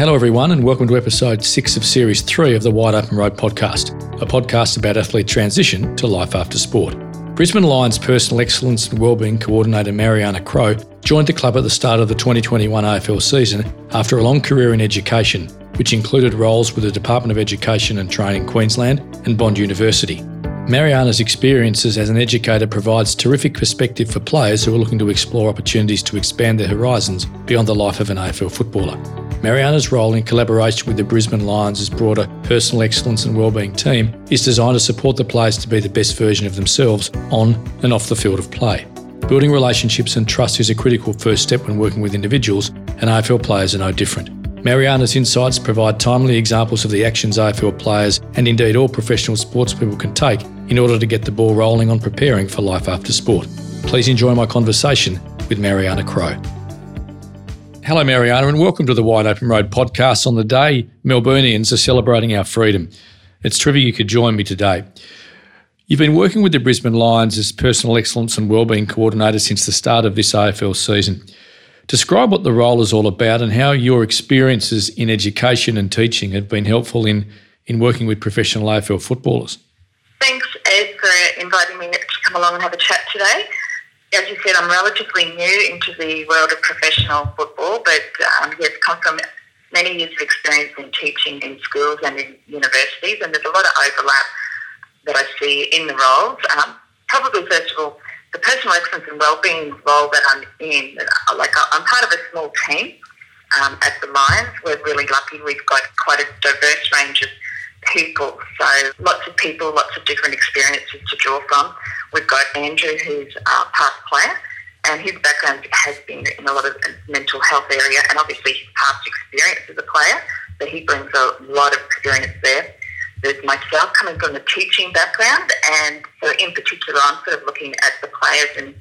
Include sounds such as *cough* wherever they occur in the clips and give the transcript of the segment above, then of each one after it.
Hello, everyone, and welcome to episode six of series three of the Wide Open Road podcast, a podcast about athlete transition to life after sport. Brisbane Lions Personal Excellence and Wellbeing Coordinator Marianna Crow joined the club at the start of the 2021 AFL season after a long career in education, which included roles with the Department of Education and Training Queensland and Bond University. Marianna's experiences as an educator provides terrific perspective for players who are looking to explore opportunities to expand their horizons beyond the life of an AFL footballer. Marianna's role in collaboration with the Brisbane Lions' broader personal excellence and wellbeing team is designed to support the players to be the best version of themselves on and off the field of play. Building relationships and trust is a critical first step when working with individuals, and AFL players are no different. Marianna's insights provide timely examples of the actions AFL players and indeed all professional sports people can take in order to get the ball rolling on preparing for life after sport. Please enjoy my conversation with Marianna Crow. Hello, Marianna, and welcome to the Wide Open Road podcast on the day Melburnians are celebrating our freedom. It's terrific you could join me today. You've been working with the Brisbane Lions as personal excellence and wellbeing coordinator since the start of this AFL season. Describe what the role is all about and how your experiences in education and teaching have been helpful in, in working with professional AFL footballers. Thanks, Ed, for inviting me to come along and have a chat today. As you said, I'm relatively new into the world of professional football, but um, yes, come from many years of experience in teaching in schools and in universities, and there's a lot of overlap that I see in the roles. Um, probably, first of all, the personal excellence and wellbeing role that I'm in, like I'm part of a small team um, at the Lions. We're really lucky. We've got quite a diverse range of people. So lots of people, lots of different experiences to draw from. We've got Andrew, who's a past player, and his background has been in a lot of mental health area, and obviously his past experience as a player. So he brings a lot of experience there. There's myself coming from the teaching background, and so in particular, I'm sort of looking at the players and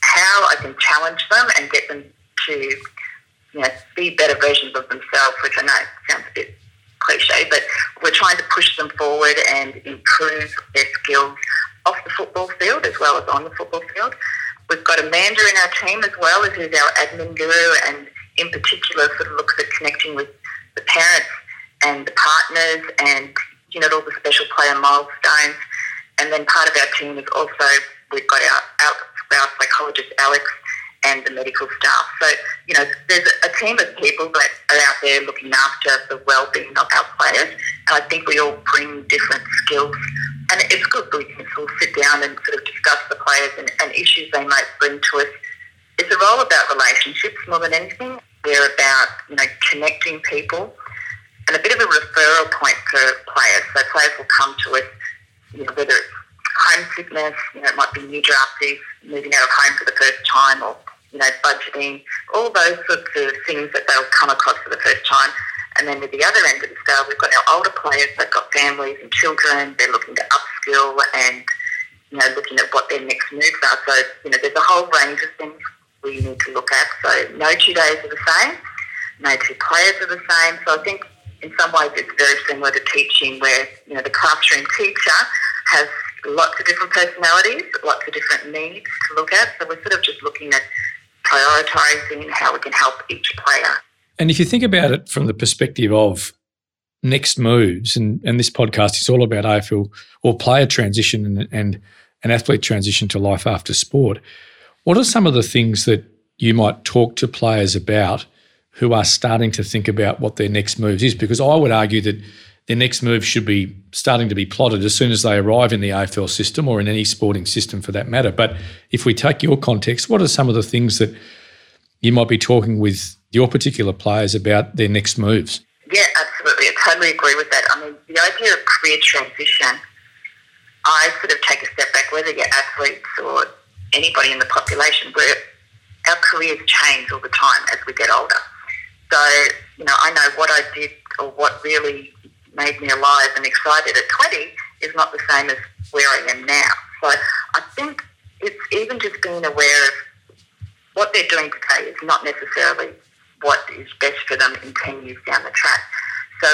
how I can challenge them and get them to, you know, be better versions of themselves, which I know sounds a bit cliche, but we're trying to push them forward and improve their skills off the football field as well as on the football field. We've got Amanda in our team as well, who's our admin guru, and in particular, sort of looks at connecting with the parents and the partners and you know, all the special player milestones. And then part of our team is also, we've got our, our, our psychologist, Alex, and the medical staff. So, you know, there's a team of people that are out there looking after the well-being of our players. And I think we all bring different skills. And it's good we can all sit down and sort of discuss the players and, and issues they might bring to us. It's a role about relationships more than anything. We're about, you know, connecting people and a bit of a referral point for players. So players will come to us, you know, whether it's homesickness, you know, it might be new draftees moving out of home for the first time or, you know, budgeting, all those sorts of things that they'll come across for the first time. And then at the other end of the scale, we've got our older players that've got families and children. They're looking to upskill and, you know, looking at what their next moves are. So, you know, there's a whole range of things we need to look at. So no two days are the same. No two players are the same. So I think in some ways it's very similar to teaching where, you know, the classroom teacher has lots of different personalities, lots of different needs to look at. So we're sort of just looking at prioritising how we can help each player. And if you think about it from the perspective of next moves, and, and this podcast is all about AFL or player transition and, and an athlete transition to life after sport, what are some of the things that you might talk to players about who are starting to think about what their next moves is. Because I would argue that their next move should be starting to be plotted as soon as they arrive in the AFL system or in any sporting system for that matter. But if we take your context, what are some of the things that you might be talking with your particular players about their next moves? Yeah, absolutely. I totally agree with that. I mean, the idea of career transition, I sort of take a step back, whether you're athletes or anybody in the population, where our careers change all the time as we get older. So, you know, I know what I did or what really made me alive and excited at 20 is not the same as where I am now. So I think it's even just being aware of what they're doing today is not necessarily what is best for them in 10 years down the track. So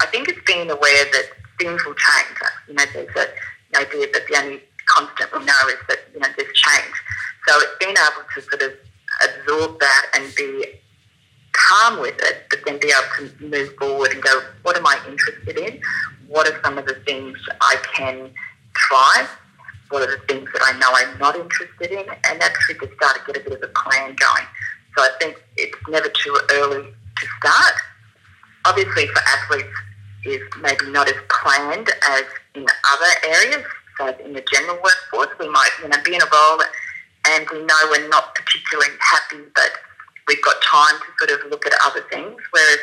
I think it's being aware that things will change. You know, there's an idea that the only constant we know is that, you know, there's change. So it's being able to sort of absorb that and be calm with it, but then be able to move forward and go, what am I interested in? What are some of the things I can try? What are the things that I know I'm not interested in? And actually to start to get a bit of a plan going. So I think it's never too early to start. Obviously for athletes is maybe not as planned as in other areas. So in the general workforce, we might, you know, be in a role and we know we're not particularly happy, but we've got time to sort of look at other things. Whereas,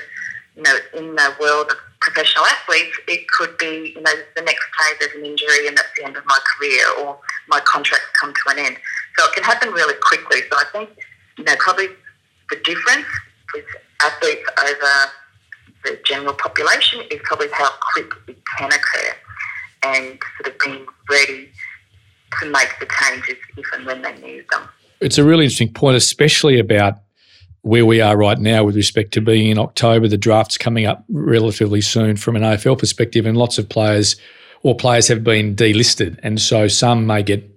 you know, in the world of professional athletes, it could be, you know, the next day there's an injury and that's the end of my career or my contract's come to an end. So it can happen really quickly. So I think, you know, probably the difference with athletes over the general population is probably how quick it can occur and sort of being ready to make the changes if and when they need them. It's a really interesting point, especially about where we are right now with respect to being in October. The draft's coming up relatively soon from an AFL perspective, and lots of players or players have been delisted. And so some may get,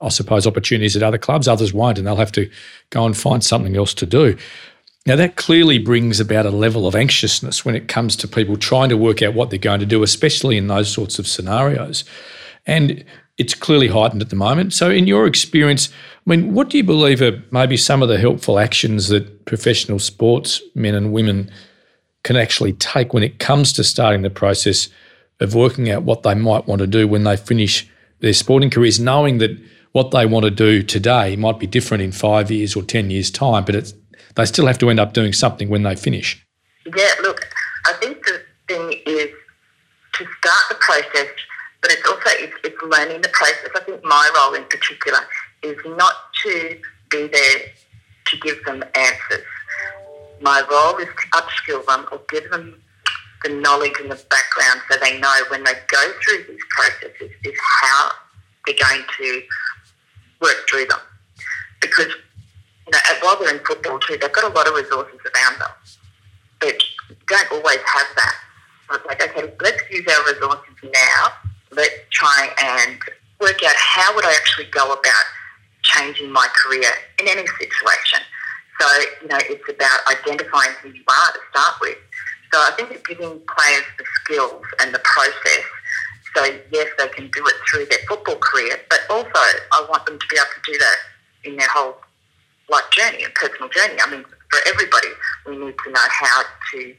I suppose, opportunities at other clubs, others won't, and they'll have to go and find something else to do. Now, that clearly brings about a level of anxiousness when it comes to people trying to work out what they're going to do, especially in those sorts of scenarios. And it's clearly heightened at the moment. So, in your experience, I mean, what do you believe are maybe some of the helpful actions that professional sports men and women can actually take when it comes to starting the process of working out what they might want to do when they finish their sporting careers, knowing that what they want to do today might be different in five years or 10 years' time, but they still have to end up doing something when they finish? Yeah, look, I think the thing is to start the process but it's also it's, it's learning the process. I think my role in particular is not to be there to give them answers. My role is to upskill them or give them the knowledge and the background so they know when they go through these processes is how they're going to work through them. Because you know, while they're in football too, they've got a lot of resources around them, but don't always have that. So it's like, okay, let's use our resources now let's try and work out how would I actually go about changing my career in any situation. So, you know, it's about identifying who you are to start with. So I think it's giving players the skills and the process. So yes, they can do it through their football career, but also I want them to be able to do that in their whole life journey and personal journey. I mean, for everybody, we need to know how to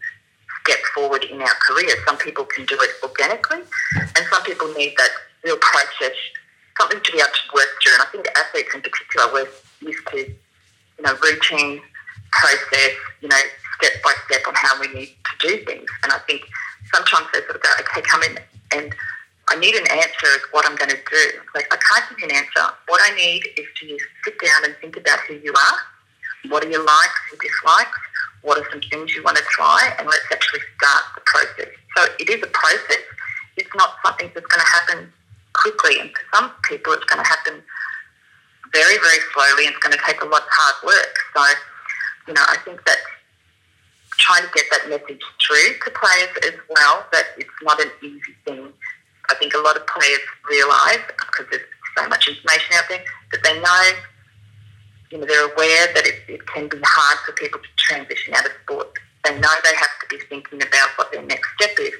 step forward in our career. Some people can do it organically, and some people need that real process, something to be able to work through. And I think athletes in particular, we're used to, you know, routine, process, you know, step by step on how we need to do things. And I think sometimes they sort of go, okay, come in and I need an answer of what I'm going to do. Like, I can't give you an answer. What I need is to sit down and think about who you are. What are your likes and dislikes? What are some things you want to try, and let's actually start the process. So it is a process. It's not something that's going to happen quickly, and for some people, it's going to happen very, very slowly, and it's going to take a lot of hard work. So, you know, I think that trying to get that message through to players as well that it's not an easy thing. I think a lot of players realise because there's so much information out there that they know you know, they're aware that it, it can be hard for people to transition out of sport. They know they have to be thinking about what their next step is.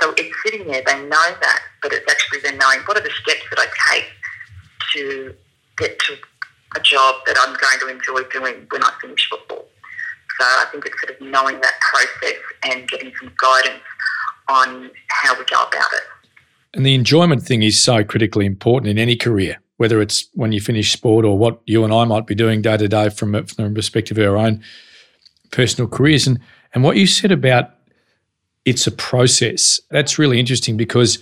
So it's sitting there, they know that, but it's actually then knowing what are the steps that I take to get to a job that I'm going to enjoy doing when I finish football. So I think it's sort of knowing that process and getting some guidance on how we go about it. And the enjoyment thing is so critically important in any career whether it's when you finish sport or what you and I might be doing day to day from, from the perspective of our own personal careers. And, and what you said about it's a process, that's really interesting because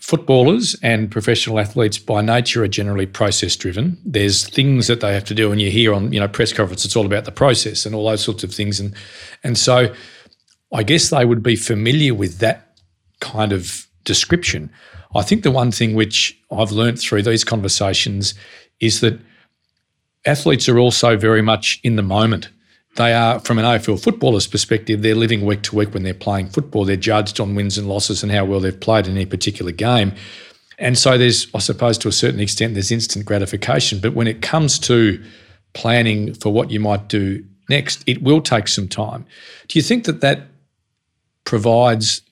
footballers and professional athletes by nature are generally process driven. There's things that they have to do, and you hear on you know press conference, it's all about the process and all those sorts of things. And and so I guess they would be familiar with that kind of description. I think the one thing which I've learnt through these conversations is that athletes are also very much in the moment. They are, from an AFL footballer's perspective, they're living week to week when they're playing football. They're judged on wins and losses and how well they've played in any particular game. And so there's, I suppose, to a certain extent, there's instant gratification. But when it comes to planning for what you might do next, it will take some time. Do you think that that provides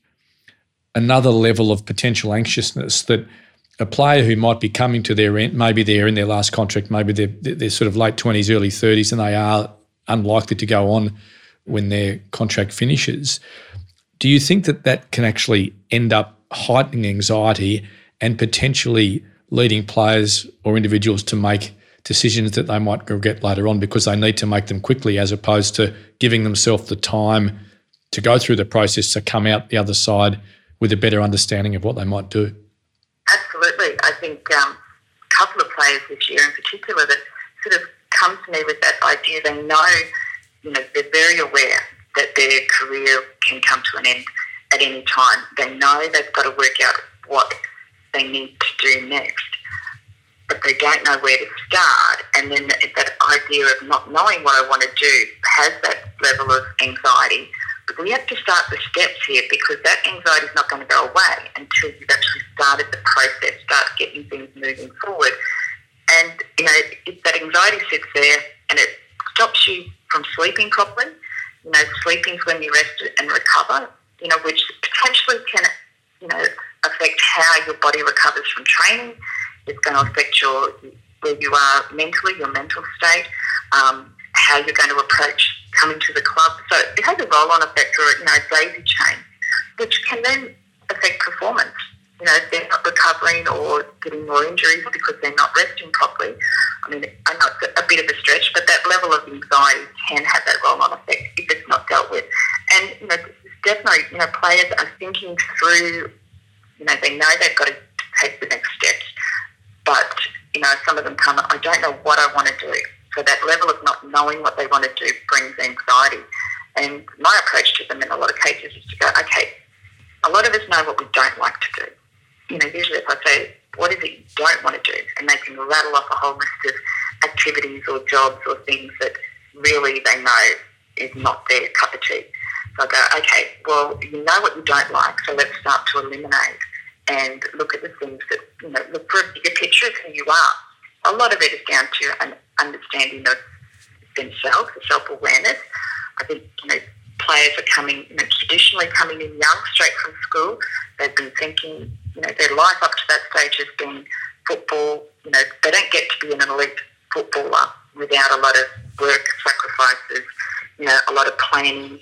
another level of potential anxiousness that a player who might be coming to their end, maybe they're in their last contract, maybe they're, they're sort of late 20s, early 30s, and they are unlikely to go on when their contract finishes. Do you think that that can actually end up heightening anxiety and potentially leading players or individuals to make decisions that they might regret later on because they need to make them quickly as opposed to giving themselves the time to go through the process to come out the other side with a better understanding of what they might do? Absolutely. I think um, a couple of players this year in particular that sort of come to me with that idea. They know, you know, they're very aware that their career can come to an end at any time. They know they've got to work out what they need to do next, but they don't know where to start. And then that idea of not knowing what I want to do has that level of anxiety. We have to start the steps here because that anxiety is not going to go away until you've actually started the process, start getting things moving forward. And, you know, if that anxiety sits there and it stops you from sleeping properly, you know, sleeping is when you rest and recover, you know, which potentially can, you know, affect how your body recovers from training. It's going to affect your where you are mentally, your mental state, um, how you're going to approach coming to the club. So it has a roll-on effect or you know daisy chain, which can then affect performance. You know, if they're not recovering or getting more injuries because they're not resting properly. I mean, I know it's a bit of a stretch, but that level of anxiety can have that roll-on effect if it's not dealt with. And you know, definitely, you know, players are thinking through you know, they know they've got to take the next steps, but you know, some of them come. I don't know what I want to do. So that level of not knowing what they want to do brings anxiety. And my approach to them in a lot of cases is to go, okay, a lot of us know what we don't like to do. You know, usually if I say, what is it you don't want to do? And they can rattle off a whole list of activities or jobs or things that really they know is not their cup of tea. So I go, okay, well, you know what you don't like, so let's start to eliminate and look at the things that, you know, look for a bigger picture of who you are. A lot of it is down to an understanding of themselves, self-awareness. I think, you know, players are coming, you know, traditionally coming in young, straight from school. They've been thinking, you know, their life up to that stage has been football. You know, they don't get to be an elite footballer without a lot of work, sacrifices, you know, a lot of planning,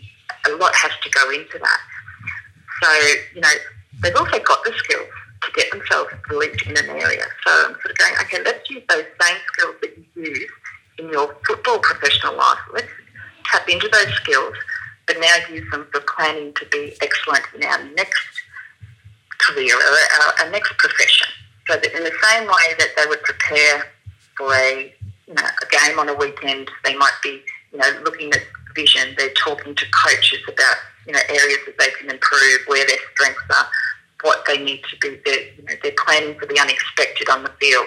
a lot has to go into that. So, you know, they've also got the skills to get themselves elite in an area. So I'm sort of going, okay, let's use those same skills that you use in your football professional life. Let's tap into those skills, but now use them for planning to be excellent in our next career or our, our next profession. So that in the same way that they would prepare for a, you know, a game on a weekend, they might be, you know, looking at vision. They're talking to coaches about you know areas that they can improve, where their strengths are, what they need to do. They're, you know, they're planning for the unexpected on the field.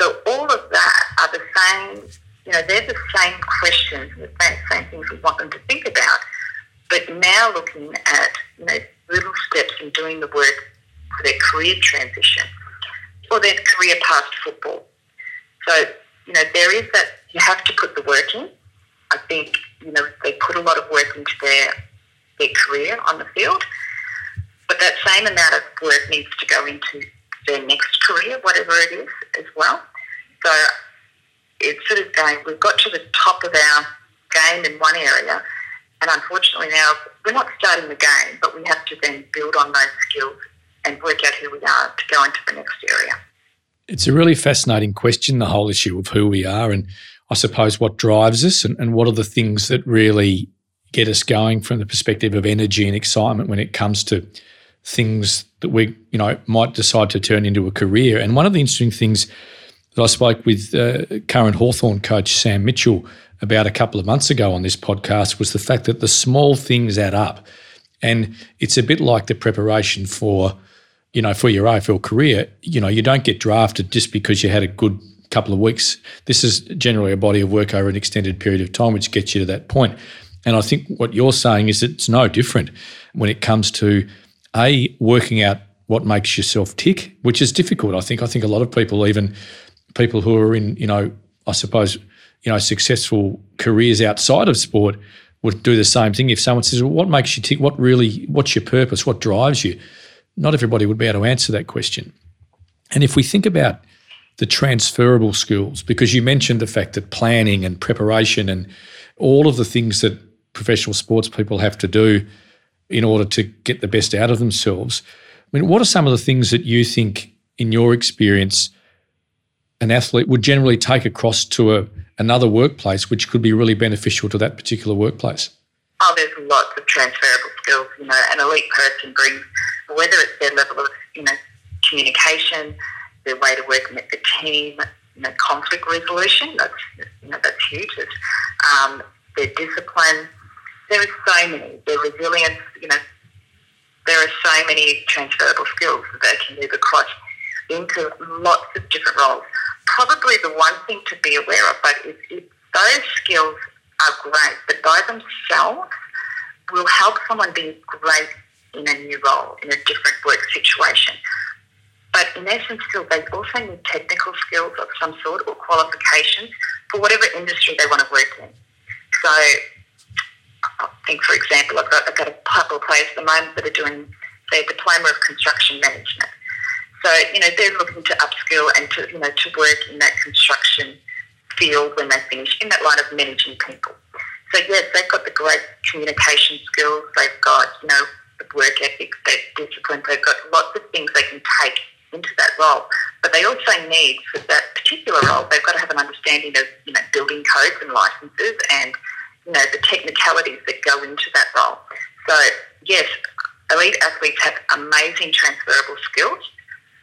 So all of that are the same. You know, they're the same questions, the same, same things we want them to think about. But now looking at you know little steps in doing the work for their career transition or their career past football. So you know there is that you have to put the work in. I think you know they put a lot of work into their their career on the field, but that same amount of work needs to go into their next career, whatever it is, as well. So it's sort of going. We've got to the top of our game in one area, and unfortunately now we're not starting the game, but we have to then build on those skills and work out who we are to go into the next area. It's a really fascinating question, the whole issue of who we are and I suppose, what drives us and, and what are the things that really get us going from the perspective of energy and excitement when it comes to things that we, you know, might decide to turn into a career. And one of the interesting things that I spoke with uh, current Hawthorn coach Sam Mitchell about a couple of months ago on this podcast was the fact that the small things add up. And it's a bit like the preparation for, you know, for your AFL career. You know, you don't get drafted just because you had a good couple of weeks. This is generally a body of work over an extended period of time, which gets you to that point. And I think what you're saying is it's no different when it comes to a working out what makes yourself tick, which is difficult. I think. I think a lot of people, even people who are in, you know, I suppose you know, successful careers outside of sport would do the same thing. If someone says, well, what makes you tick? What really, what's your purpose? What drives you? Not everybody would be able to answer that question. And if we think about the transferable skills, because you mentioned the fact that planning and preparation and all of the things that professional sports people have to do in order to get the best out of themselves. I mean, what are some of the things that you think, in your experience, an athlete would generally take across to a, another workplace, which could be really beneficial to that particular workplace? Oh, there's lots of transferable skills. You know, an elite person brings, whether it's their level of, you know, communication, their way to work with the team, you know, conflict resolution. That's you know that's huge. It's, um, their discipline. There are so many. Their resilience. You know, there are so many transferable skills that they can move across into lots of different roles. Probably the one thing to be aware of, but if those skills are great, but by themselves will help someone be great in a new role, in a different work situation. But in essence, still, they also need technical skills of some sort or qualifications for whatever industry they want to work in. So, think, for example, I've got, I've got a couple of players at the moment that are doing their diploma of construction management. So, you know, they're looking to upskill and to, you know, to work in that construction field when they finish in that line of managing people. So, yes, they've got the great communication skills. They've got, you know, the work ethic, they've discipline. They've got lots of things they can take into that role. But they also need, for that particular role, they've got to have an understanding of, you know, building codes and licenses and, you know, the technicalities that go into that role. So, yes, elite athletes have amazing transferable skills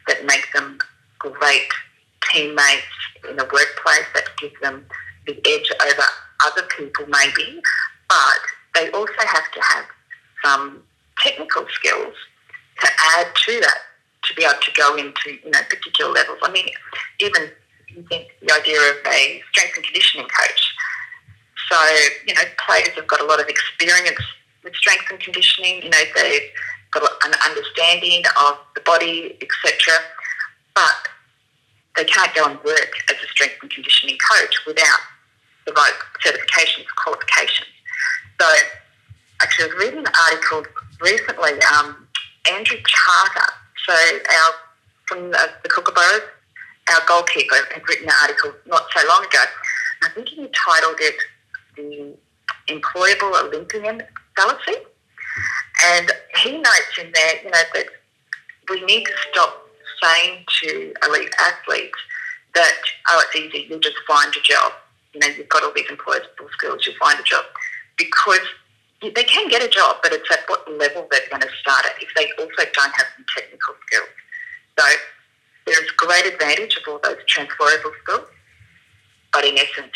that make them great teammates in the workplace that gives them the edge over other people maybe, but they also have to have some technical skills to add to that to be able to go into you know particular levels. I mean, even you think the idea of a strength and conditioning coach. So you know, players have got a lot of experience with strength and conditioning. You know, they've got an understanding of the body, etc. But they can't go and work as a strength and conditioning coach without the right certifications, qualifications. So, actually, I was reading an article recently. Um, Andrew Charter so our from the, the Kookaburras, our goalkeeper had written an article not so long ago. I think he titled it "The Employable Olympian Fallacy," and he notes in there, you know, that we need to stop saying to elite athletes that oh, it's easy, you'll just find a job. You know, you've got all these employable skills, you'll find a job because they can get a job, but it's at what level they're going to start at if they also don't have some technical skills. So there is great advantage of all those transferable skills, but in essence,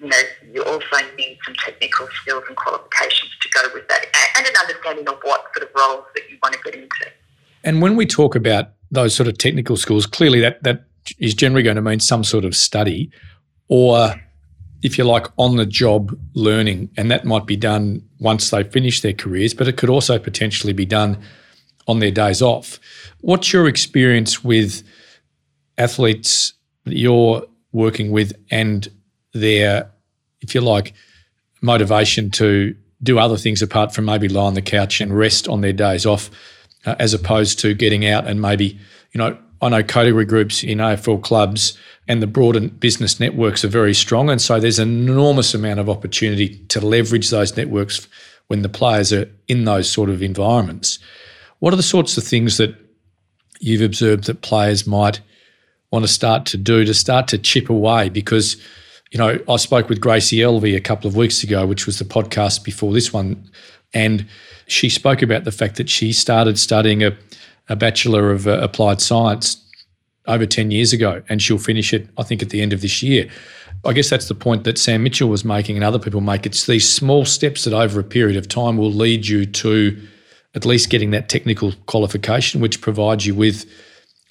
you know, you also need some technical skills and qualifications to go with that, and an understanding of what sort of roles that you want to get into. And when we talk about those sort of technical skills, clearly that that is generally going to mean some sort of study or if you like, on the job learning. And that might be done once they finish their careers, but it could also potentially be done on their days off. What's your experience with athletes that you're working with and their, if you like, motivation to do other things apart from maybe lie on the couch and rest on their days off, uh, as opposed to getting out and maybe, you know, I know category groups in AFL clubs and the broader business networks are very strong. And so there's an enormous amount of opportunity to leverage those networks when the players are in those sort of environments. What are the sorts of things that you've observed that players might want to start to do to start to chip away? Because, you know, I spoke with Gracie Elvey a couple of weeks ago, which was the podcast before this one, and she spoke about the fact that she started studying a a Bachelor of uh, Applied Science over 10 years ago, and she'll finish it, I think, at the end of this year. I guess that's the point that Sam Mitchell was making and other people make. It's these small steps that over a period of time will lead you to at least getting that technical qualification, which provides you with,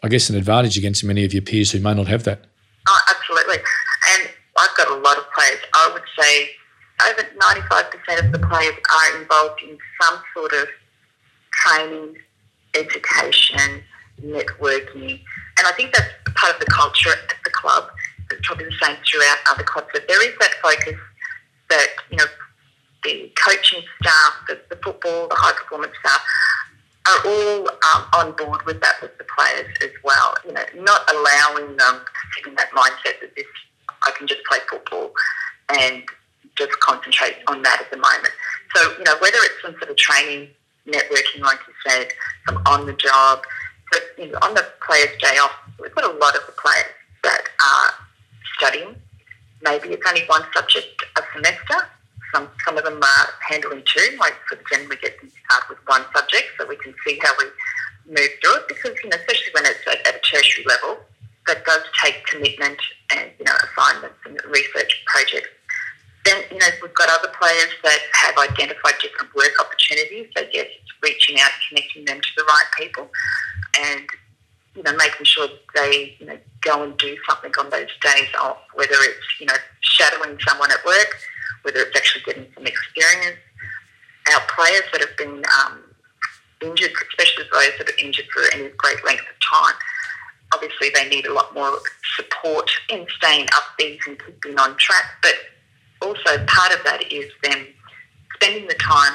I guess, an advantage against many of your peers who may not have that. Oh, absolutely. And I've got a lot of players. I would say over 95% of the players are involved in some sort of training education, networking. And I think that's part of the culture at the club. The probably the same throughout other clubs, but there is that focus that, you know, the coaching staff, the, the football, the high performance staff are all um, on board with that with the players as well. You know, not allowing them to sit in that mindset that this I can just play football and just concentrate on that at the moment. So, you know, whether it's some sort of training, networking, like you said, some on the job, but you know, on the players' day off, we've got a lot of the players that are studying. Maybe it's only one subject a semester. Some some of them are handling two. Like for the we get them to start with one subject so we can see how we move through it. Because you know, especially when it's at, at a tertiary level, that does take commitment and you know assignments and research projects. Then you know we've got other players that have identified different work opportunities. So yes, it's reaching out, connecting them to the right people, and you know making sure they you know go and do something on those days off. Whether it's you know shadowing someone at work, whether it's actually getting some experience. Our players that have been um, injured, especially those that are injured for any great length of time, obviously they need a lot more support in staying upbeat and keeping on track. But also part of that is them spending the time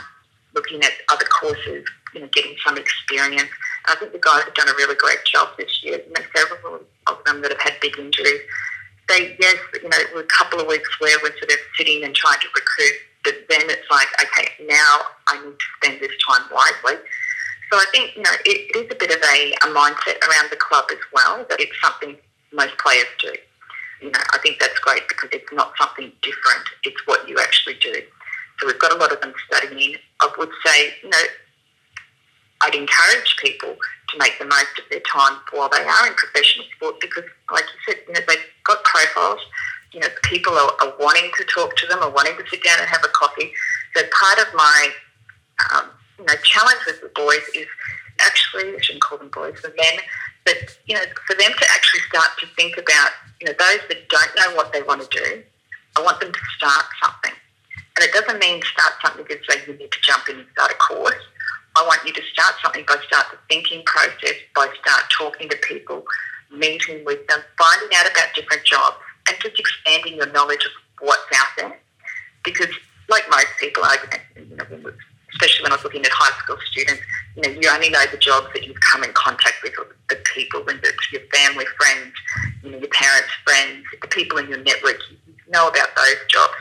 looking at other courses, you know, getting some experience. I think the guys have done a really great job this year. You know, several of them that have had big injuries. They, yes, you know, it was a couple of weeks where we're sort of sitting and trying to recruit, but then it's like, okay, now I need to spend this time wisely. So I think, you know, it, it is a bit of a, a mindset around the club as well, that it's something most players do. You know, I think that's great because it's not something different. It's what you actually do. So we've got a lot of them studying. I would say, you know, I'd encourage people to make the most of their time while they are in professional sport because, like you said, you know, they've got profiles. You know, people are, are wanting to talk to them, are wanting to sit down and have a coffee. So part of my um, you know, challenge with the boys is actually, I shouldn't call them boys, the men, but, you know, for them to actually start to think about, you know, those that don't know what they want to do, I want them to start something. And it doesn't mean start something because like you need to jump in and start a course. I want you to start something by start the thinking process, by start talking to people, meeting with them, finding out about different jobs, and just expanding your knowledge of what's out there. Because, like most people, I, you know, especially when I was looking at high school students, you know, you only know the jobs that you've come in contact with, or the people, and the, your family, friends, you know, your parents, friends, the people in your network. You know about those jobs,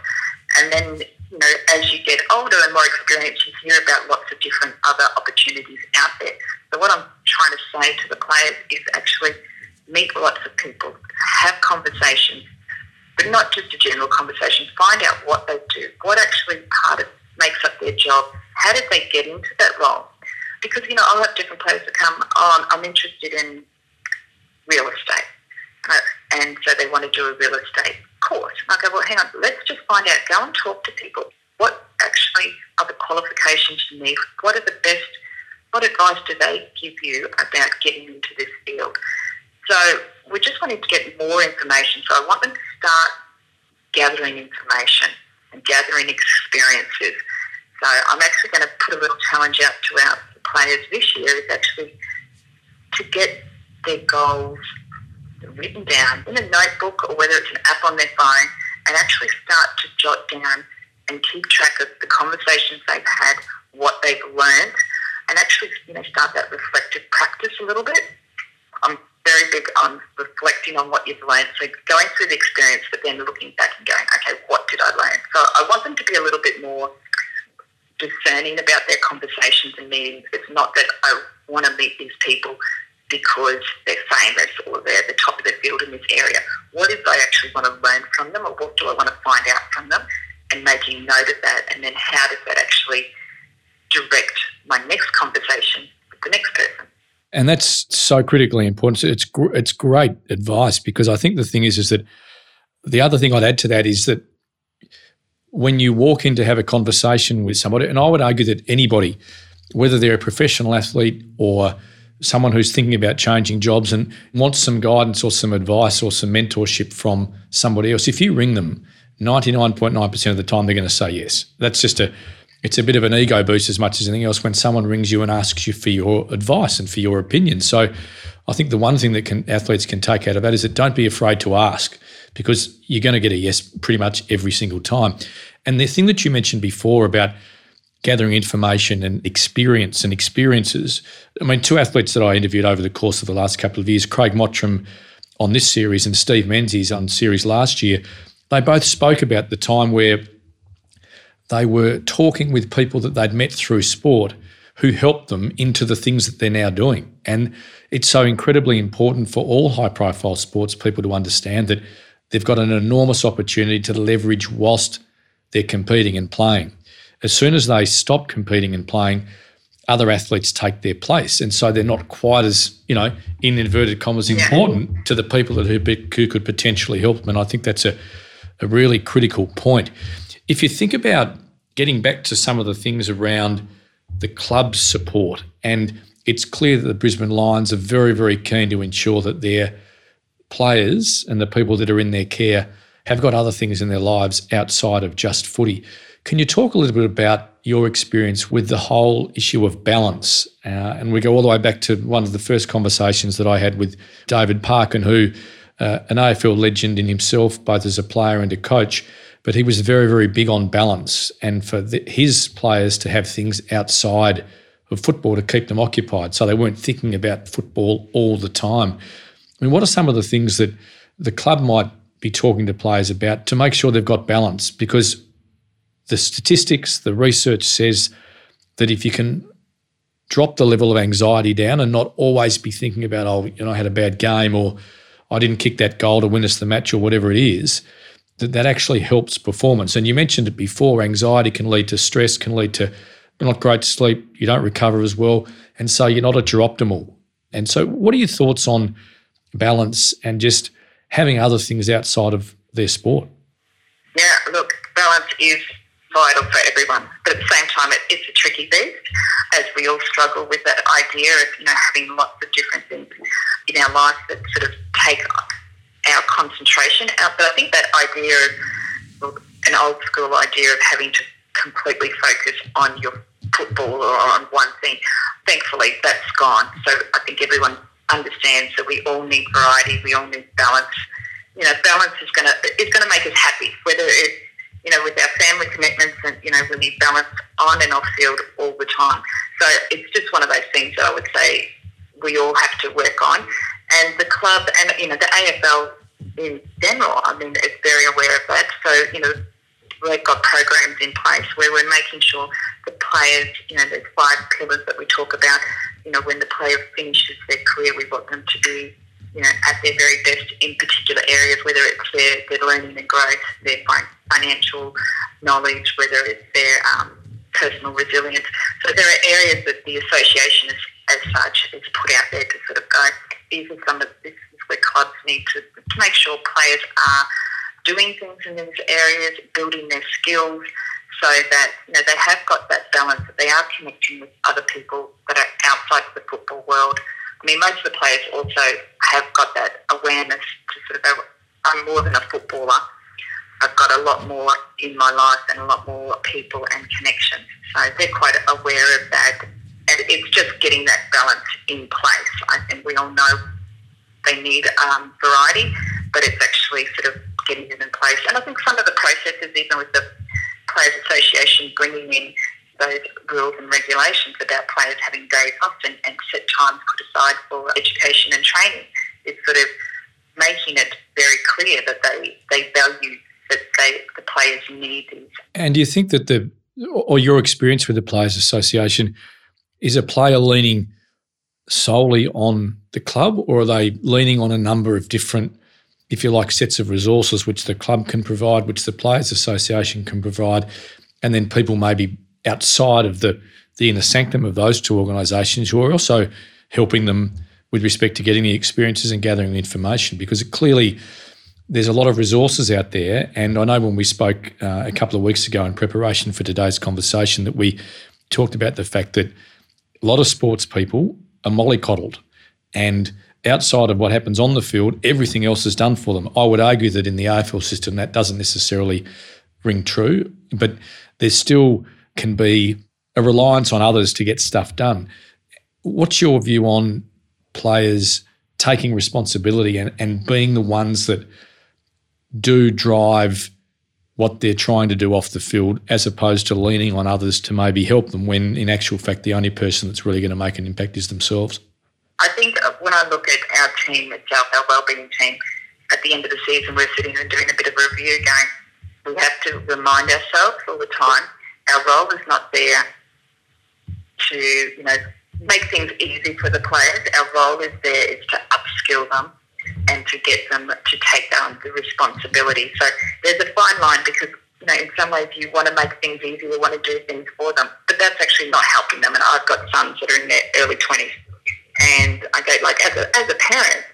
and then you know, as you get older and more experienced, you hear about lots of different other opportunities out there. So what I'm trying to say to the players is actually meet lots of people, have conversations, but not just a general conversation. Find out what they do, what actually part of how did they get into that role? Because, you know, I'll have different players that come, oh, I'm interested in real estate. Uh, and so they want to do a real estate course. And I go, well, hang on, let's just find out, go and talk to people. What actually are the qualifications you need? What are the best, what advice do they give you about getting into this field? So we just wanted to get more information. So I want them to start gathering information and gathering experiences so I'm actually going to put a little challenge out to our players this year is actually to get their goals written down in a notebook or whether it's an app on their phone and actually start to jot down and keep track of the conversations they've had, what they've learned, and actually you know start that reflective practice a little bit. I'm very big on reflecting on what you've learned. So going through the experience, but then looking back and going, okay, what did I learn? So I want them to be a little bit more discerning about their conversations and meetings. It's not that I want to meet these people because they're famous or they're at the top of the field in this area. What is I actually want to learn from them or what do I want to find out from them? And making note of that and then how does that actually direct my next conversation with the next person? And that's so critically important. It's it's great advice because I think the thing is is that the other thing I'd add to that is that when you walk in to have a conversation with somebody, and I would argue that anybody, whether they're a professional athlete or someone who's thinking about changing jobs and wants some guidance or some advice or some mentorship from somebody else, if you ring them, 99.9% of the time they're going to say yes. That's just a it's a bit of an ego boost as much as anything else when someone rings you and asks you for your advice and for your opinion. So I think the one thing that can, athletes can take out of that is that don't be afraid to ask because you're going to get a yes pretty much every single time. And the thing that you mentioned before about gathering information and experience and experiences. I mean, two athletes that I interviewed over the course of the last couple of years, Craig Mottram on this series and Steve Menzies on series last year, they both spoke about the time where they were talking with people that they'd met through sport who helped them into the things that they're now doing. And it's so incredibly important for all high profile sports people to understand that they've got an enormous opportunity to leverage whilst they're competing and playing. As soon as they stop competing and playing, other athletes take their place. And so they're not quite as, you know, in inverted commas, important to the people that who, who could potentially help them. And I think that's a, a really critical point. If you think about getting back to some of the things around the club's support, and it's clear that the Brisbane Lions are very, very keen to ensure that their players and the people that are in their care have got other things in their lives outside of just footy. Can you talk a little bit about your experience with the whole issue of balance? Uh, and we go all the way back to one of the first conversations that I had with David Parkin, who uh, an AFL legend in himself, both as a player and a coach, but he was very, very big on balance and for the, his players to have things outside of football to keep them occupied so they weren't thinking about football all the time. I mean, what are some of the things that the club might be talking to players about to make sure they've got balance? Because the statistics, the research says that if you can drop the level of anxiety down and not always be thinking about, oh, you know, I had a bad game or I didn't kick that goal to win us the match or whatever it is, that that actually helps performance. And you mentioned it before, anxiety can lead to stress, can lead to not great sleep, you don't recover as well, and so you're not at your optimal. And so what are your thoughts on balance and just having other things outside of their sport? Yeah, look, balance is vital for everyone. But at the same time, it, it's a tricky beast as we all struggle with that idea of, you know, having lots of different things in our life that sort of take our concentration out. But I think that idea of an old school idea of having to completely focus on your football or on one thing, thankfully that's gone. So I think everyone understands that we all need variety, we all need balance. You know, balance is gonna is gonna make us happy, whether it's you know, with our family commitments and, you know, we need balance on and off field all the time. So it's just one of those things that I would say we all have to work on. And the club and, you know, the AFL in general, I mean, is very aware of that. So, you know, we've got programs in place where we're making sure the players, you know, there's five pillars that we talk about. You know, when the player finishes their career, we want them to be you know, at their very best in particular areas, whether it's their, their learning and growth, their financial knowledge, whether it's their um, personal resilience. So there are areas that the association is, as such is put out there to sort of go, these are some of this is where clubs need to, to make sure players are doing things in these areas, building their skills so that you know they have got that balance, that they are connecting with other people that are outside the football world I mean, most of the players also have got that awareness to sort of go, I'm more than a footballer. I've got a lot more in my life and a lot more people and connections. So they're quite aware of that. And it's just getting that balance in place. I think we all know they need um, variety, but it's actually sort of getting it in place. And I think some of the processes, even with the Players Association bringing in those rules and regulations about players having days off and, and set times put aside for education and training is sort of making it very clear that they, they value that they, the players need these. And do you think that the, or your experience with the Players Association, is a player leaning solely on the club or are they leaning on a number of different if you like sets of resources which the club can provide which the players association can provide. And then people maybe outside of the the inner sanctum of those two organisations who are also helping them with respect to getting the experiences and gathering the information. Because clearly there's a lot of resources out there. And I know when we spoke uh, a couple of weeks ago in preparation for today's conversation that we talked about the fact that a lot of sports people are mollycoddled. And outside of what happens on the field everything else is done for them I would argue that in the AFL system that doesn't necessarily ring true but there still can be a reliance on others to get stuff done. What's your view on players taking responsibility and, and being the ones that do drive what they're trying to do off the field as opposed to leaning on others to maybe help them when in actual fact the only person that's really going to make an impact is themselves? I think uh, when I look at our team itself, our wellbeing team, at the end of the season we're sitting and doing a bit of a review going, we have to remind ourselves all the time our role is not there to, you know, make things easy for the players. Our role is there is to upskill them and to get them to take on the responsibility. So there's a fine line because you know in some ways you want to make things easy, you want to do things for them, but that's actually not helping them. And I've got sons that are in their early twenties, and I go like as a as a parent,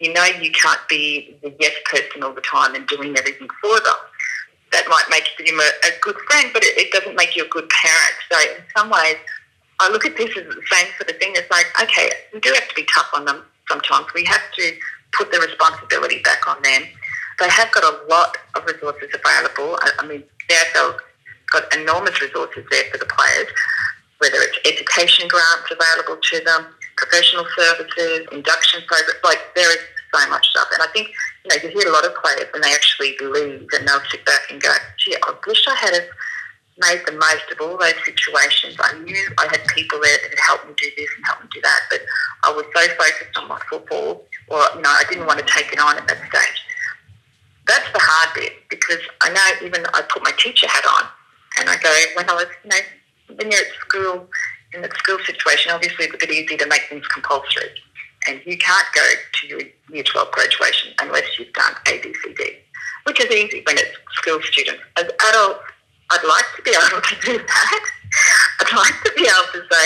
you know you can't be the yes person all the time and doing everything for them. That might make you a, a good friend, but it, it doesn't make you a good parent. So in some ways, I look at this as the same sort of thing. It's like, okay, we do have to be tough on them sometimes. We have to put the responsibility back on them. They have got a lot of resources available. I, I mean, the AFL got enormous resources there for the players, whether it's education grants available to them, professional services, induction programs, like there is so much stuff. And I think, you know, you hear a lot of players when they actually leave and they'll sit back and go, gee, I wish I had made the most of all those situations. I knew I had people there that helped me do this and helped me do that, but I was so focused on my football, or you know, I didn't want to take it on at that stage. That's the hard bit because I know even I put my teacher hat on, and I go when I was, you know, when you're at school in the school situation, obviously it's a bit easy to make things compulsory, and you can't go to your year 12 graduation unless you've done A, B, C, D, which is easy when it's school students. As adults I'd like to be *laughs* able to do that. I'd like to be able to say,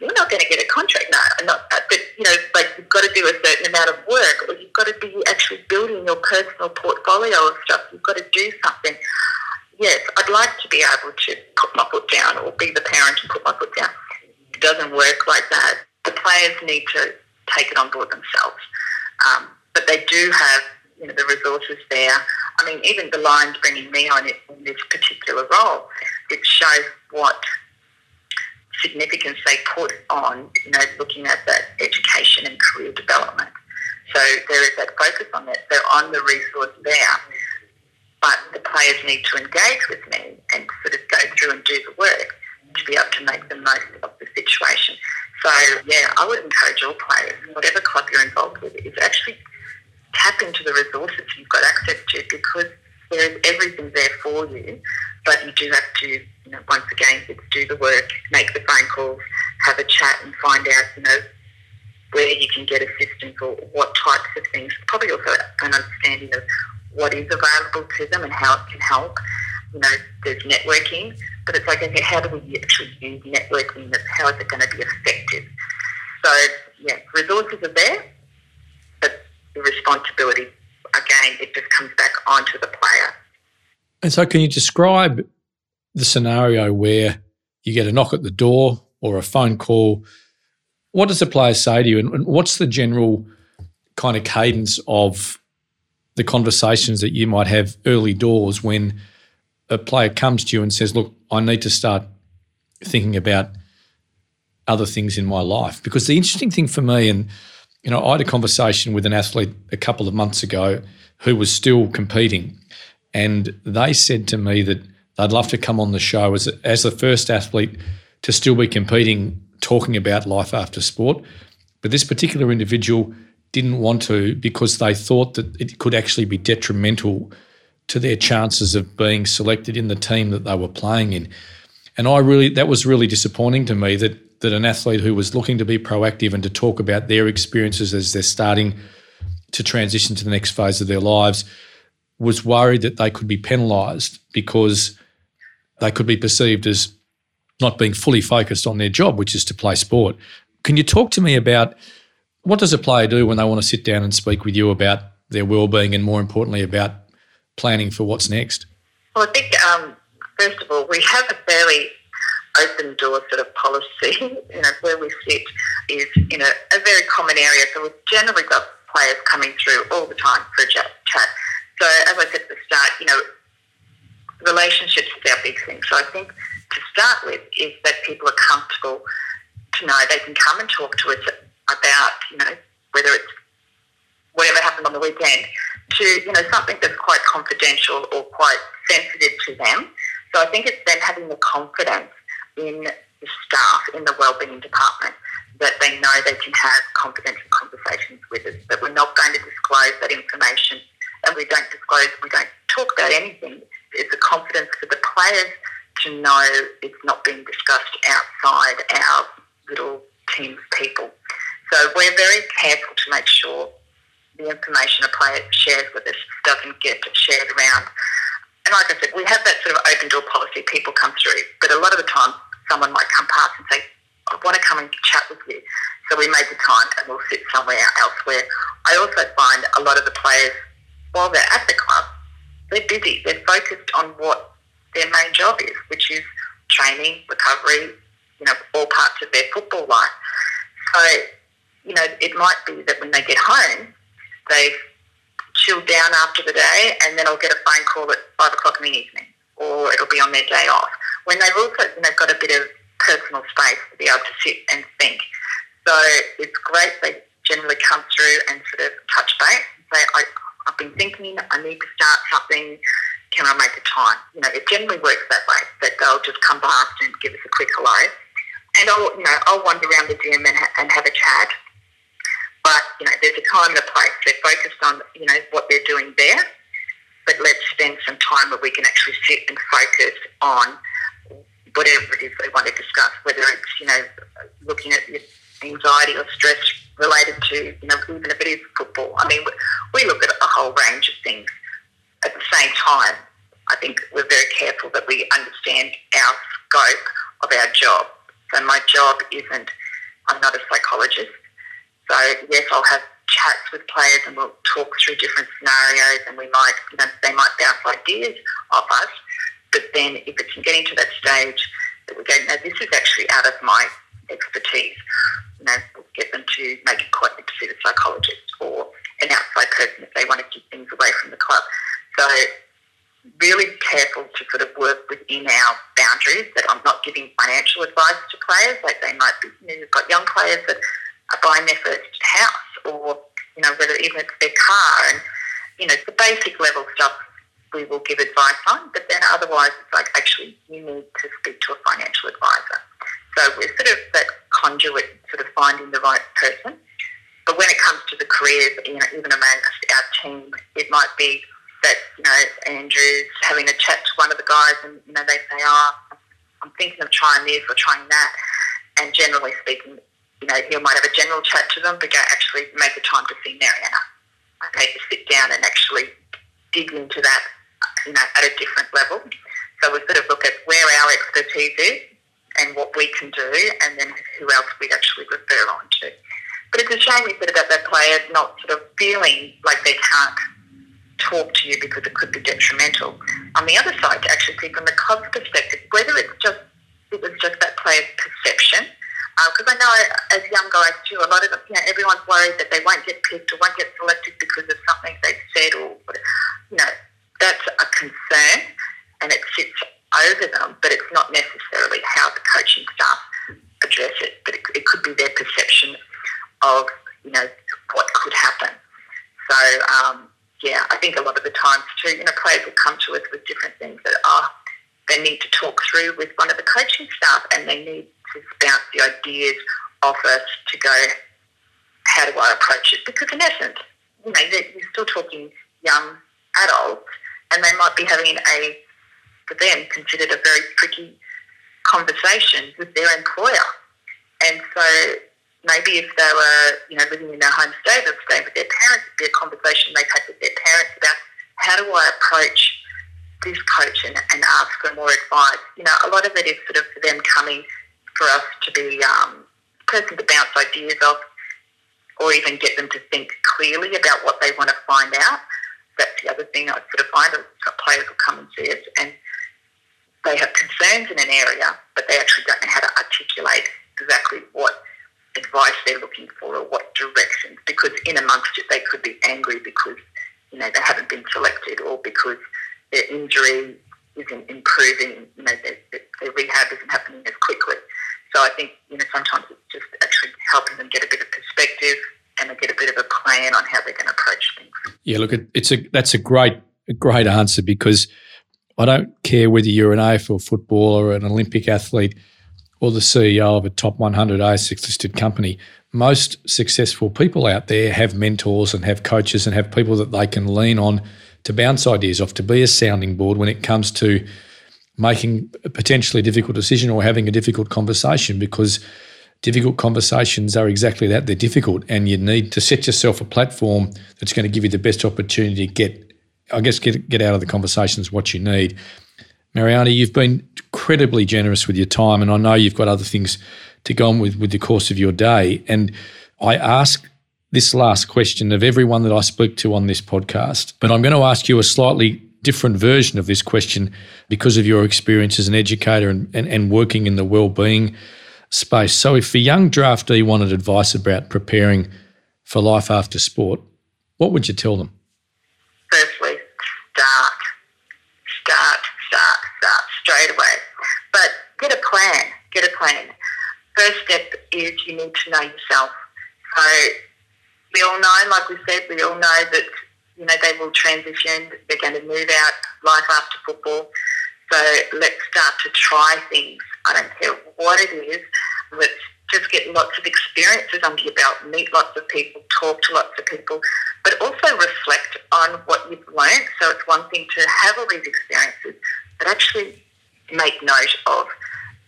you're not going to get a contract. now. Not. Uh, but, you know, like you've got to do a certain amount of work or you've got to be actually building your personal portfolio of stuff. You've got to do something. Yes, I'd like to be able to put my foot down or be the parent and put my foot down. It doesn't work like that. The players need to take it on board themselves. Um, but they do have you know, the resources there. I mean, even the Lions bringing me on in this particular role, it shows what significance they put on, you know, looking at that education and career development. So there is that focus on that. So on the resource there, but the players need to engage with me and sort of go through and do the work to be able to make the most of the situation. So yeah, I would encourage all players, whatever club you're involved with, is actually tap into the resources you've got access to because there is everything there for you, but you do have to, you know, once again, do the work, make the phone calls, have a chat and find out, you know, where you can get assistance or what types of things. Probably also an understanding of what is available to them and how it can help. You know, there's networking, but it's like, okay, how do we actually use networking? How is it going to be effective? So, yeah, resources are there but the responsibility, again, it just comes back onto the player. And so, can you describe the scenario where you get a knock at the door or a phone call? What does the player say to you, and what's the general kind of cadence of the conversations that you might have early doors when a player comes to you and says, Look, I need to start thinking about other things in my life? Because the interesting thing for me, and you know, I had a conversation with an athlete a couple of months ago who was still competing, and they said to me that they'd love to come on the show as as the first athlete to still be competing, talking about life after sport. But this particular individual didn't want to because they thought that it could actually be detrimental to their chances of being selected in the team that they were playing in. And I really that was really disappointing to me that that an athlete who was looking to be proactive and to talk about their experiences as they're starting to transition to the next phase of their lives was worried that they could be penalised because they could be perceived as not being fully focused on their job, which is to play sport. Can you talk to me about what does a player do when they want to sit down and speak with you about their well-being and more importantly about planning for what's next? Well, I think um, first of all we have a fairly open door sort of policy, *laughs* you know, where we sit is in a, a very common area. So we've generally got players coming through all the time for a chat. So as I said at the start, you know, relationships is our big thing. So I think to start with is that people are comfortable to know they can come and talk to us about, you know, whether it's whatever happened on the weekend, to, you know, something that's quite confidential or quite sensitive to them. So I think it's then having the confidence in the staff in the wellbeing department that they know they can have confidential conversations with us, that we're not going to disclose that information and we don't disclose, we don't talk about anything. It's a confidence for the players to know it's not being discussed outside our little team of people. So we're very careful to make sure the information a player shares with us doesn't get shared around. And like I said, we have that sort of open door policy. People come through, but a lot of the time, someone might come past and say, "I want to come and chat with you." So we make the time, and we'll sit somewhere elsewhere. I also find a lot of the players, while they're at the club, they're busy. They're focused on what their main job is, which is training, recovery, you know, all parts of their football life. So, you know, it might be that when they get home, they've chilled down after the day and then I'll get a phone call at five o'clock in the evening or it'll be on their day off. When they've also, when they've got a bit of personal space to be able to sit and think. So it's great they generally come through and sort of touch base and say, I, I've been thinking, I need to start something can I make the time? You know, it generally works that way, that they'll just come past and give us a quick hello. And I'll, you know, I'll wander around the gym and, ha- and have a chat. But, you know, there's a time and a place. They're focused on, you know, what they're doing there. But let's spend some time where we can actually sit and focus on whatever it is they want to discuss, whether it's, you know, looking at anxiety or stress related to, you know, even if it is football. I mean, we look at a whole range of things at the same time, I think we're very careful that we understand our scope of our job. So my job isn't, I'm not a psychologist. So yes, I'll have chats with players and we'll talk through different scenarios and we might, you know, they might bounce ideas off us. But then if it's getting to that stage that we go, no, this is actually out of my expertise, you know, we'll get them to make an appointment to see the psychologist or an outside person if they want to keep things away from the club. So really careful to sort of work within our boundaries that I'm not giving financial advice to players. Like they might be, you know, you've got young players that buying their first house or, you know, whether even it's their car and, you know, the basic level stuff we will give advice on, but then otherwise it's like actually you need to speak to a financial advisor. So we're sort of that conduit, sort of finding the right person. But when it comes to the careers, you know, even amongst our team, it might be that, you know, Andrew's having a chat to one of the guys and, you know, they say, oh, I'm thinking of trying this or trying that. And generally speaking, you know, he might have a general chat to them, but go actually make the time to see Marianna. Okay, to sit down and actually dig into that, you know, at a different level. So we sort of look at where our expertise is and what we can do, and then who else we'd actually refer on to. But it's a shame you said about that player not sort of feeling like they can't talk to you because it could be detrimental. On the other side, to actually see from the club's perspective, whether it's just it was just that player's perception. Because uh, I know as young guys too, a lot of you know, everyone's worried that they won't get picked or won't get selected because of something they've said or, you know, that's a concern and it sits over them, but it's not necessarily how the coaching staff address it, but it, it could be their perception of, you know, what could happen. So, um, yeah, I think a lot of the times too, you know, players will come to us with different things that are they need to talk through with one of the coaching staff and they need to bounce the ideas off us to go, how do I approach it? Because in essence, you know, you're still talking young adults and they might be having a, for them, considered a very tricky conversation with their employer. And so maybe if they were, you know, living in their home state or staying with their parents, it'd be a conversation they've had with their parents about how do I approach this coach and, and ask for more advice. You know, a lot of it is sort of for them coming for us to be um, person to bounce ideas off or even get them to think clearly about what they want to find out. That's the other thing I sort of find players will come and see us and they have concerns in an area, but they actually don't know how to articulate exactly what advice they're looking for or what direction. Because in amongst it, they could be angry because you know they haven't been selected or because their injury isn't improving. You know their, their rehab isn't happening as quickly. So I think you know sometimes it's just actually helping them get a bit of perspective and get a bit of a plan on how they're going to approach things. Yeah, look, it's a that's a great a great answer because I don't care whether you're an AFL footballer, or an Olympic athlete, or the CEO of a top 100 ASX listed company. Most successful people out there have mentors and have coaches and have people that they can lean on to bounce ideas off, to be a sounding board when it comes to making a potentially difficult decision or having a difficult conversation because difficult conversations are exactly that. They're difficult, and you need to set yourself a platform that's going to give you the best opportunity to get, I guess, get get out of the conversations what you need. Marianna, you've been incredibly generous with your time, and I know you've got other things to go on with with the course of your day. And I ask this last question of everyone that I speak to on this podcast, but I'm going to ask you a slightly different version of this question because of your experience as an educator and, and, and working in the well-being space. So, if a young draftee wanted advice about preparing for life after sport, what would you tell them? Firstly, start, start, start, start straight away. But get a plan. Get a plan. First step is you need to know yourself. So we all know, like we said, we all know that you know they will transition. They're going to move out life after football. So let's start to try things. I don't care what it is. Let's just get lots of experiences under your belt, meet lots of people, talk to lots of people, but also reflect on what you've learned. So it's one thing to have all these experiences, but actually make note of,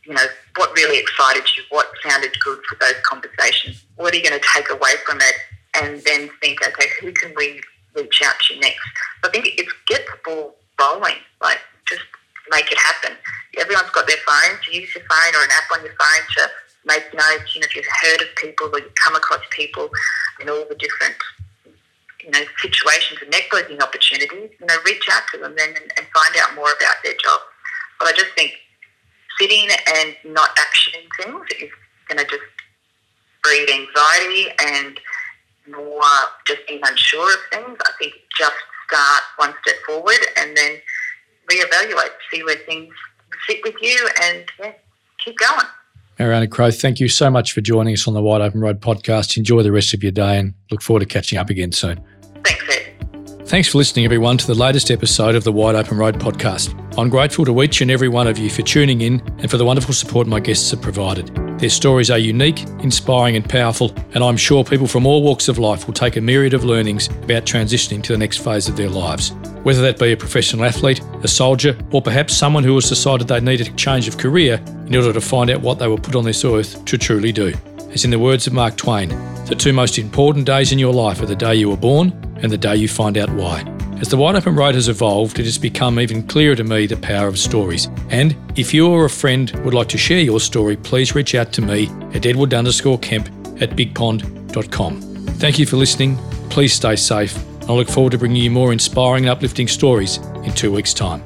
you know, what really excited you, what sounded good for those conversations, what are you going to take away from it, and then think, okay, who can we reach out to next? I think it's get the ball rolling, like just make it happen. Everyone's got their phone. To use your phone or an app on your phone to make notes. You know, if you've heard of people or you come across people in all the different you know situations and networking opportunities, you know, reach out to them then and, and find out more about their job. But I just think sitting and not actioning things is going to just breed anxiety and more just being unsure of things. I think just start one step forward and then reevaluate, see where things sit with you, and yeah, keep going. Marianna Crow, thank you so much for joining us on the Wide Open Road podcast. Enjoy the rest of your day and look forward to catching up again soon. Thanks, Ed. Thanks for listening, everyone, to the latest episode of the Wide Open Road podcast. I'm grateful to each and every one of you for tuning in and for the wonderful support my guests have provided. Their stories are unique, inspiring, and powerful, and I'm sure people from all walks of life will take a myriad of learnings about transitioning to the next phase of their lives. Whether that be a professional athlete, a soldier, or perhaps someone who has decided they needed a change of career in order to find out what they were put on this earth to truly do. As in the words of Mark Twain, the two most important days in your life are the day you were born and the day you find out why. As the Wide Open Road has evolved, it has become even clearer to me the power of stories. And if you or a friend would like to share your story, please reach out to me at edward underscore kemp at bigpond.com. Thank you for listening. Please stay safe. I look forward to bringing you more inspiring and uplifting stories in two weeks' time.